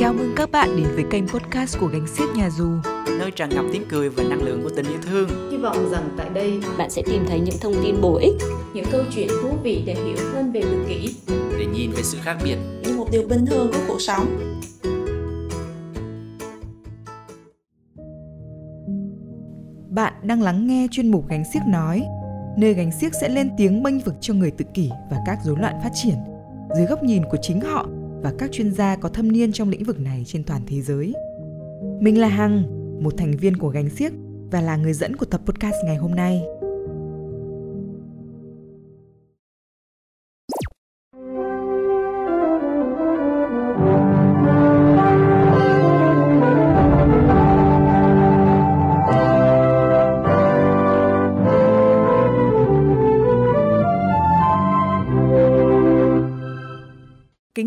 Chào mừng các bạn đến với kênh podcast của Gánh Xiếc Nhà Dù. Nơi tràn ngập tiếng cười và năng lượng của tình yêu thương. Hy vọng rằng tại đây bạn sẽ tìm thấy những thông tin bổ ích, những câu chuyện thú vị để hiểu hơn về tự kỷ Để nhìn về sự khác biệt. Như một điều bình thường của cuộc sống. Bạn đang lắng nghe chuyên mục Gánh Xiếc nói Nơi Gánh Xiếc sẽ lên tiếng bênh vực cho người tự kỷ và các rối loạn phát triển. Dưới góc nhìn của chính họ và các chuyên gia có thâm niên trong lĩnh vực này trên toàn thế giới. Mình là Hằng, một thành viên của Gánh siếc và là người dẫn của tập podcast ngày hôm nay.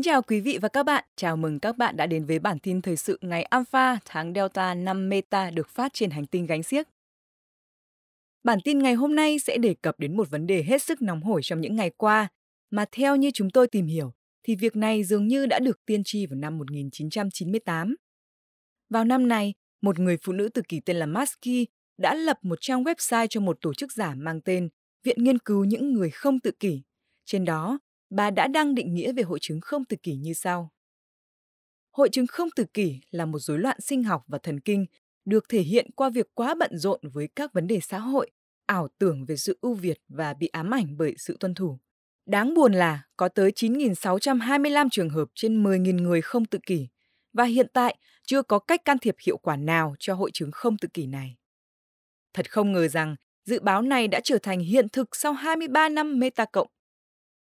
Kính chào quý vị và các bạn. Chào mừng các bạn đã đến với bản tin thời sự ngày Alpha tháng Delta năm Meta được phát trên hành tinh gánh xiếc. Bản tin ngày hôm nay sẽ đề cập đến một vấn đề hết sức nóng hổi trong những ngày qua, mà theo như chúng tôi tìm hiểu, thì việc này dường như đã được tiên tri vào năm 1998. Vào năm này, một người phụ nữ tự kỷ tên là Maski đã lập một trang website cho một tổ chức giả mang tên Viện Nghiên cứu những người không tự kỷ. Trên đó, bà đã đăng định nghĩa về hội chứng không tự kỷ như sau. Hội chứng không tự kỷ là một rối loạn sinh học và thần kinh được thể hiện qua việc quá bận rộn với các vấn đề xã hội, ảo tưởng về sự ưu việt và bị ám ảnh bởi sự tuân thủ. Đáng buồn là có tới 9.625 trường hợp trên 10.000 người không tự kỷ và hiện tại chưa có cách can thiệp hiệu quả nào cho hội chứng không tự kỷ này. Thật không ngờ rằng dự báo này đã trở thành hiện thực sau 23 năm meta cộng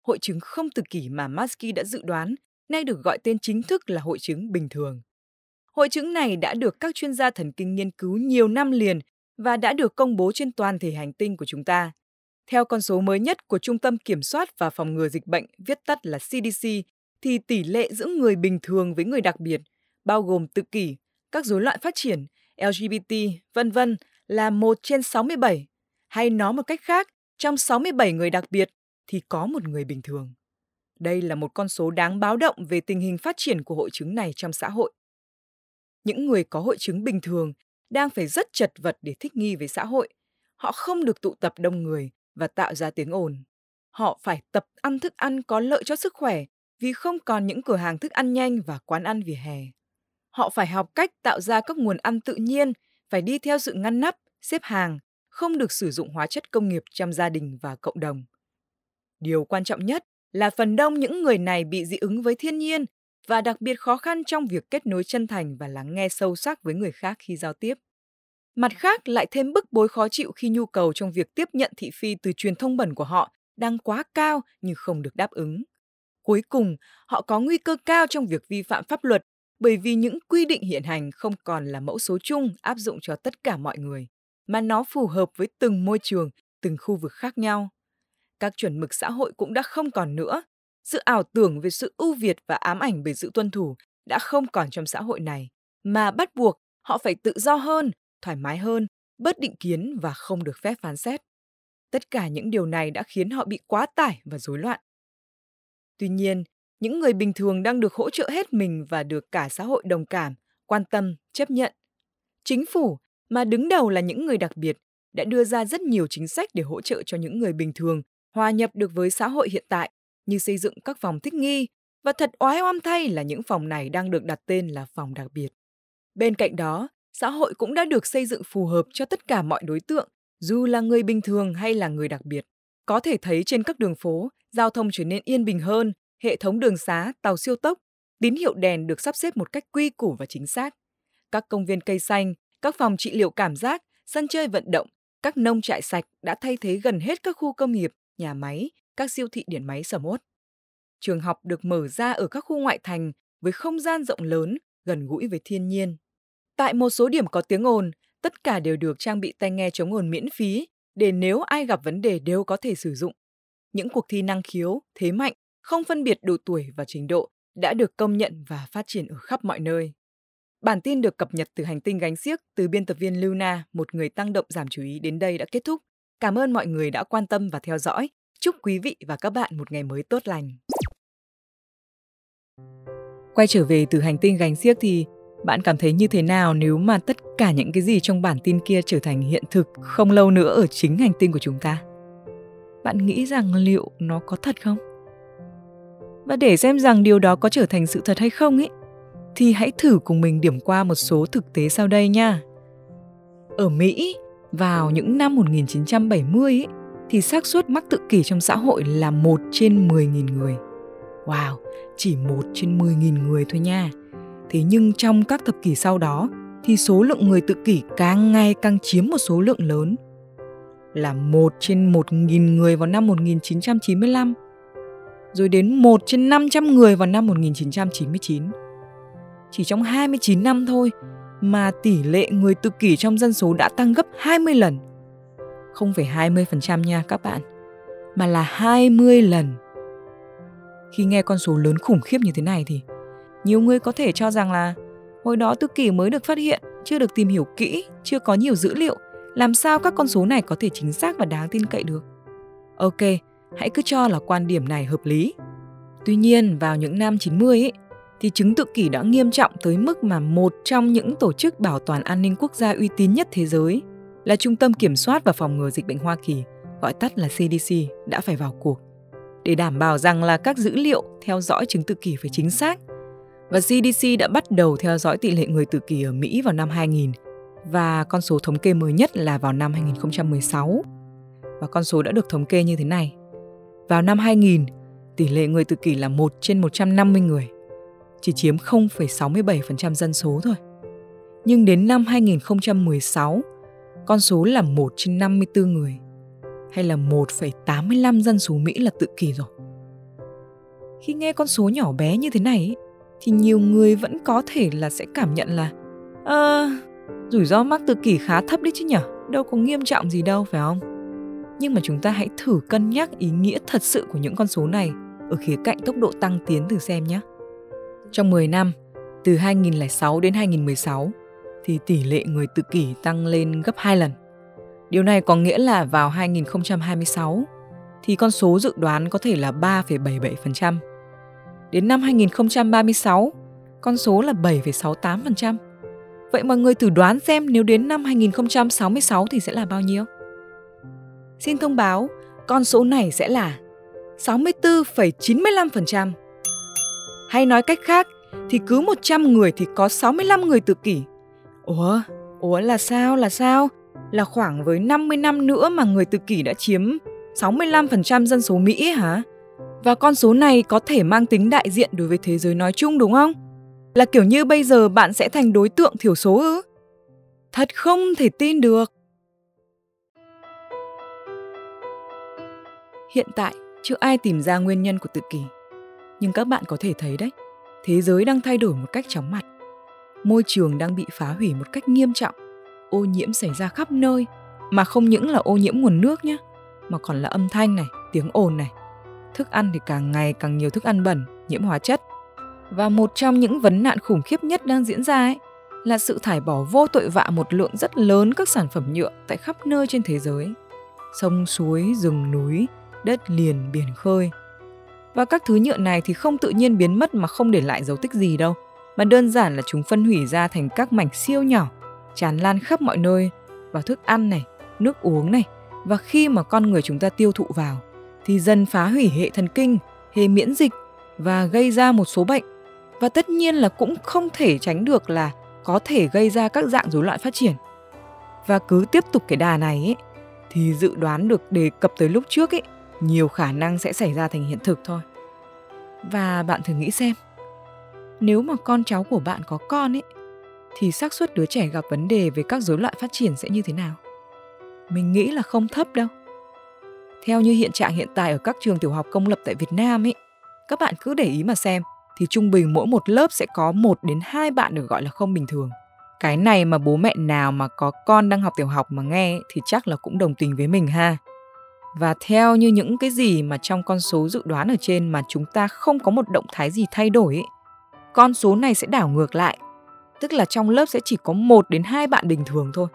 hội chứng không tự kỷ mà Maskey đã dự đoán nay được gọi tên chính thức là hội chứng bình thường. Hội chứng này đã được các chuyên gia thần kinh nghiên cứu nhiều năm liền và đã được công bố trên toàn thể hành tinh của chúng ta. Theo con số mới nhất của Trung tâm Kiểm soát và Phòng ngừa Dịch bệnh, viết tắt là CDC, thì tỷ lệ giữa người bình thường với người đặc biệt, bao gồm tự kỷ, các rối loạn phát triển, LGBT, vân vân là 1 trên 67. Hay nói một cách khác, trong 67 người đặc biệt, thì có một người bình thường. Đây là một con số đáng báo động về tình hình phát triển của hội chứng này trong xã hội. Những người có hội chứng bình thường đang phải rất chật vật để thích nghi với xã hội. Họ không được tụ tập đông người và tạo ra tiếng ồn. Họ phải tập ăn thức ăn có lợi cho sức khỏe vì không còn những cửa hàng thức ăn nhanh và quán ăn vỉa hè. Họ phải học cách tạo ra các nguồn ăn tự nhiên, phải đi theo sự ngăn nắp, xếp hàng, không được sử dụng hóa chất công nghiệp trong gia đình và cộng đồng. Điều quan trọng nhất là phần đông những người này bị dị ứng với thiên nhiên và đặc biệt khó khăn trong việc kết nối chân thành và lắng nghe sâu sắc với người khác khi giao tiếp. Mặt khác lại thêm bức bối khó chịu khi nhu cầu trong việc tiếp nhận thị phi từ truyền thông bẩn của họ đang quá cao nhưng không được đáp ứng. Cuối cùng, họ có nguy cơ cao trong việc vi phạm pháp luật bởi vì những quy định hiện hành không còn là mẫu số chung áp dụng cho tất cả mọi người, mà nó phù hợp với từng môi trường, từng khu vực khác nhau các chuẩn mực xã hội cũng đã không còn nữa. Sự ảo tưởng về sự ưu việt và ám ảnh về sự tuân thủ đã không còn trong xã hội này, mà bắt buộc họ phải tự do hơn, thoải mái hơn, bớt định kiến và không được phép phán xét. Tất cả những điều này đã khiến họ bị quá tải và rối loạn. Tuy nhiên, những người bình thường đang được hỗ trợ hết mình và được cả xã hội đồng cảm, quan tâm, chấp nhận. Chính phủ, mà đứng đầu là những người đặc biệt, đã đưa ra rất nhiều chính sách để hỗ trợ cho những người bình thường hòa nhập được với xã hội hiện tại như xây dựng các phòng thích nghi và thật oái oăm thay là những phòng này đang được đặt tên là phòng đặc biệt. Bên cạnh đó, xã hội cũng đã được xây dựng phù hợp cho tất cả mọi đối tượng, dù là người bình thường hay là người đặc biệt. Có thể thấy trên các đường phố, giao thông trở nên yên bình hơn, hệ thống đường xá, tàu siêu tốc, tín hiệu đèn được sắp xếp một cách quy củ và chính xác. Các công viên cây xanh, các phòng trị liệu cảm giác, sân chơi vận động, các nông trại sạch đã thay thế gần hết các khu công nghiệp nhà máy, các siêu thị điện máy sầm uất. Trường học được mở ra ở các khu ngoại thành với không gian rộng lớn, gần gũi với thiên nhiên. Tại một số điểm có tiếng ồn, tất cả đều được trang bị tai nghe chống ồn miễn phí để nếu ai gặp vấn đề đều có thể sử dụng. Những cuộc thi năng khiếu, thế mạnh, không phân biệt độ tuổi và trình độ đã được công nhận và phát triển ở khắp mọi nơi. Bản tin được cập nhật từ hành tinh gánh xiếc từ biên tập viên Luna, một người tăng động giảm chú ý đến đây đã kết thúc. Cảm ơn mọi người đã quan tâm và theo dõi. Chúc quý vị và các bạn một ngày mới tốt lành. Quay trở về từ hành tinh gánh xiếc thì bạn cảm thấy như thế nào nếu mà tất cả những cái gì trong bản tin kia trở thành hiện thực không lâu nữa ở chính hành tinh của chúng ta? Bạn nghĩ rằng liệu nó có thật không? Và để xem rằng điều đó có trở thành sự thật hay không ấy, thì hãy thử cùng mình điểm qua một số thực tế sau đây nha. Ở Mỹ, vào những năm 1970 ấy, thì xác suất mắc tự kỷ trong xã hội là 1 trên 10.000 người. Wow, chỉ 1 trên 10.000 người thôi nha. Thế nhưng trong các thập kỷ sau đó thì số lượng người tự kỷ càng ngày càng chiếm một số lượng lớn là 1 trên 1.000 người vào năm 1995, rồi đến 1 trên 500 người vào năm 1999. Chỉ trong 29 năm thôi mà tỷ lệ người tự kỷ trong dân số đã tăng gấp 20 lần. Không phải 20% nha các bạn, mà là 20 lần. Khi nghe con số lớn khủng khiếp như thế này thì nhiều người có thể cho rằng là hồi đó tự kỷ mới được phát hiện, chưa được tìm hiểu kỹ, chưa có nhiều dữ liệu, làm sao các con số này có thể chính xác và đáng tin cậy được. Ok, hãy cứ cho là quan điểm này hợp lý. Tuy nhiên, vào những năm 90 ấy, thì chứng tự kỷ đã nghiêm trọng tới mức mà một trong những tổ chức bảo toàn an ninh quốc gia uy tín nhất thế giới là Trung tâm Kiểm soát và Phòng ngừa Dịch bệnh Hoa Kỳ, gọi tắt là CDC, đã phải vào cuộc để đảm bảo rằng là các dữ liệu theo dõi chứng tự kỷ phải chính xác. Và CDC đã bắt đầu theo dõi tỷ lệ người tự kỷ ở Mỹ vào năm 2000 và con số thống kê mới nhất là vào năm 2016. Và con số đã được thống kê như thế này. Vào năm 2000, tỷ lệ người tự kỷ là 1 trên 150 người, chỉ chiếm 0,67% dân số thôi. Nhưng đến năm 2016, con số là 1 trên 54 người, hay là 1,85 dân số Mỹ là tự kỷ rồi. Khi nghe con số nhỏ bé như thế này thì nhiều người vẫn có thể là sẽ cảm nhận là à, rủi ro mắc tự kỷ khá thấp đấy chứ nhở, đâu có nghiêm trọng gì đâu phải không? Nhưng mà chúng ta hãy thử cân nhắc ý nghĩa thật sự của những con số này ở khía cạnh tốc độ tăng tiến thử xem nhé. Trong 10 năm, từ 2006 đến 2016, thì tỷ lệ người tự kỷ tăng lên gấp 2 lần. Điều này có nghĩa là vào 2026 thì con số dự đoán có thể là 3,77%. Đến năm 2036, con số là 7,68%. Vậy mọi người thử đoán xem nếu đến năm 2066 thì sẽ là bao nhiêu? Xin thông báo, con số này sẽ là 64,95%. Hay nói cách khác, thì cứ 100 người thì có 65 người tự kỷ. Ủa, ủa là sao, là sao? Là khoảng với 50 năm nữa mà người tự kỷ đã chiếm 65% dân số Mỹ hả? Và con số này có thể mang tính đại diện đối với thế giới nói chung đúng không? Là kiểu như bây giờ bạn sẽ thành đối tượng thiểu số ư? Thật không thể tin được. Hiện tại, chưa ai tìm ra nguyên nhân của tự kỷ. Nhưng các bạn có thể thấy đấy, thế giới đang thay đổi một cách chóng mặt. Môi trường đang bị phá hủy một cách nghiêm trọng, ô nhiễm xảy ra khắp nơi, mà không những là ô nhiễm nguồn nước nhé, mà còn là âm thanh này, tiếng ồn này. Thức ăn thì càng ngày càng nhiều thức ăn bẩn, nhiễm hóa chất. Và một trong những vấn nạn khủng khiếp nhất đang diễn ra ấy là sự thải bỏ vô tội vạ một lượng rất lớn các sản phẩm nhựa tại khắp nơi trên thế giới. Sông suối, rừng núi, đất liền, biển khơi. Và các thứ nhựa này thì không tự nhiên biến mất mà không để lại dấu tích gì đâu, mà đơn giản là chúng phân hủy ra thành các mảnh siêu nhỏ, tràn lan khắp mọi nơi, vào thức ăn này, nước uống này, và khi mà con người chúng ta tiêu thụ vào thì dần phá hủy hệ thần kinh, hệ miễn dịch và gây ra một số bệnh. Và tất nhiên là cũng không thể tránh được là có thể gây ra các dạng rối loạn phát triển. Và cứ tiếp tục cái đà này ấy, thì dự đoán được đề cập tới lúc trước ấy, nhiều khả năng sẽ xảy ra thành hiện thực thôi. Và bạn thử nghĩ xem, nếu mà con cháu của bạn có con ấy, thì xác suất đứa trẻ gặp vấn đề về các rối loạn phát triển sẽ như thế nào? Mình nghĩ là không thấp đâu. Theo như hiện trạng hiện tại ở các trường tiểu học công lập tại Việt Nam ấy, các bạn cứ để ý mà xem thì trung bình mỗi một lớp sẽ có một đến hai bạn được gọi là không bình thường. Cái này mà bố mẹ nào mà có con đang học tiểu học mà nghe thì chắc là cũng đồng tình với mình ha. Và theo như những cái gì mà trong con số dự đoán ở trên mà chúng ta không có một động thái gì thay đổi ấy, con số này sẽ đảo ngược lại. Tức là trong lớp sẽ chỉ có một đến hai bạn bình thường thôi.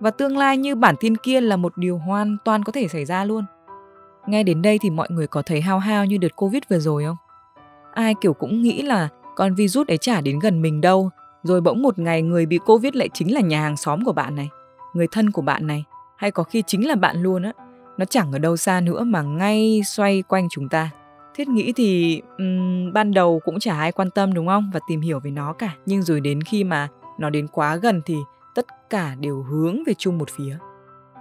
Và tương lai như bản tin kia là một điều hoàn toàn có thể xảy ra luôn. Nghe đến đây thì mọi người có thấy hao hao như đợt Covid vừa rồi không? Ai kiểu cũng nghĩ là Con virus ấy chả đến gần mình đâu, rồi bỗng một ngày người bị Covid lại chính là nhà hàng xóm của bạn này, người thân của bạn này, hay có khi chính là bạn luôn á. Nó chẳng ở đâu xa nữa mà ngay xoay quanh chúng ta. Thiết nghĩ thì um, ban đầu cũng chả ai quan tâm đúng không và tìm hiểu về nó cả, nhưng rồi đến khi mà nó đến quá gần thì tất cả đều hướng về chung một phía.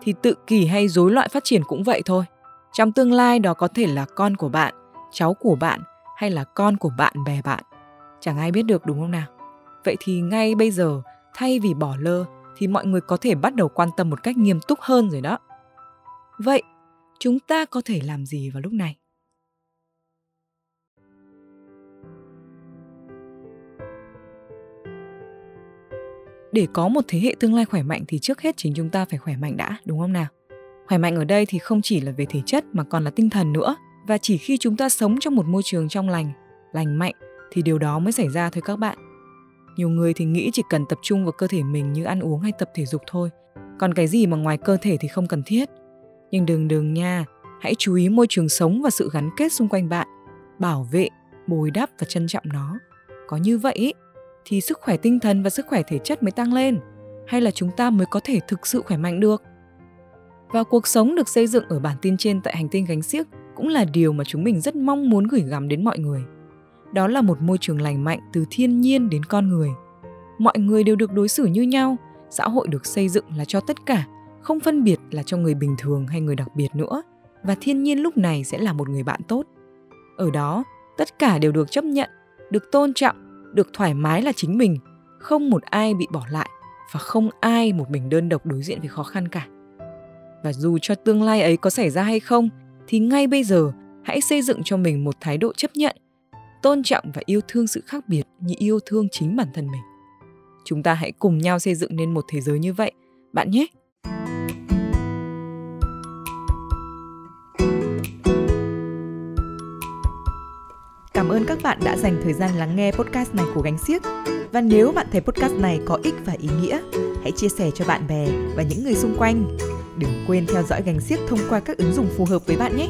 Thì tự kỷ hay rối loạn phát triển cũng vậy thôi. Trong tương lai đó có thể là con của bạn, cháu của bạn hay là con của bạn bè bạn. Chẳng ai biết được đúng không nào? Vậy thì ngay bây giờ, thay vì bỏ lơ thì mọi người có thể bắt đầu quan tâm một cách nghiêm túc hơn rồi đó. Vậy, chúng ta có thể làm gì vào lúc này? để có một thế hệ tương lai khỏe mạnh thì trước hết chính chúng ta phải khỏe mạnh đã, đúng không nào? Khỏe mạnh ở đây thì không chỉ là về thể chất mà còn là tinh thần nữa. Và chỉ khi chúng ta sống trong một môi trường trong lành, lành mạnh thì điều đó mới xảy ra thôi các bạn. Nhiều người thì nghĩ chỉ cần tập trung vào cơ thể mình như ăn uống hay tập thể dục thôi. Còn cái gì mà ngoài cơ thể thì không cần thiết. Nhưng đừng đừng nha, hãy chú ý môi trường sống và sự gắn kết xung quanh bạn. Bảo vệ, bồi đắp và trân trọng nó. Có như vậy thì sức khỏe tinh thần và sức khỏe thể chất mới tăng lên hay là chúng ta mới có thể thực sự khỏe mạnh được và cuộc sống được xây dựng ở bản tin trên tại hành tinh gánh xiếc cũng là điều mà chúng mình rất mong muốn gửi gắm đến mọi người đó là một môi trường lành mạnh từ thiên nhiên đến con người mọi người đều được đối xử như nhau xã hội được xây dựng là cho tất cả không phân biệt là cho người bình thường hay người đặc biệt nữa, và thiên nhiên lúc này sẽ là một người bạn tốt. Ở đó, tất cả đều được chấp nhận, được tôn trọng, được thoải mái là chính mình, không một ai bị bỏ lại và không ai một mình đơn độc đối diện với khó khăn cả. Và dù cho tương lai ấy có xảy ra hay không, thì ngay bây giờ, hãy xây dựng cho mình một thái độ chấp nhận, tôn trọng và yêu thương sự khác biệt như yêu thương chính bản thân mình. Chúng ta hãy cùng nhau xây dựng nên một thế giới như vậy, bạn nhé! Ơn các bạn đã dành thời gian lắng nghe podcast này của Gánh Xiếc. Và nếu bạn thấy podcast này có ích và ý nghĩa, hãy chia sẻ cho bạn bè và những người xung quanh. Đừng quên theo dõi Gánh Xiếc thông qua các ứng dụng phù hợp với bạn nhé.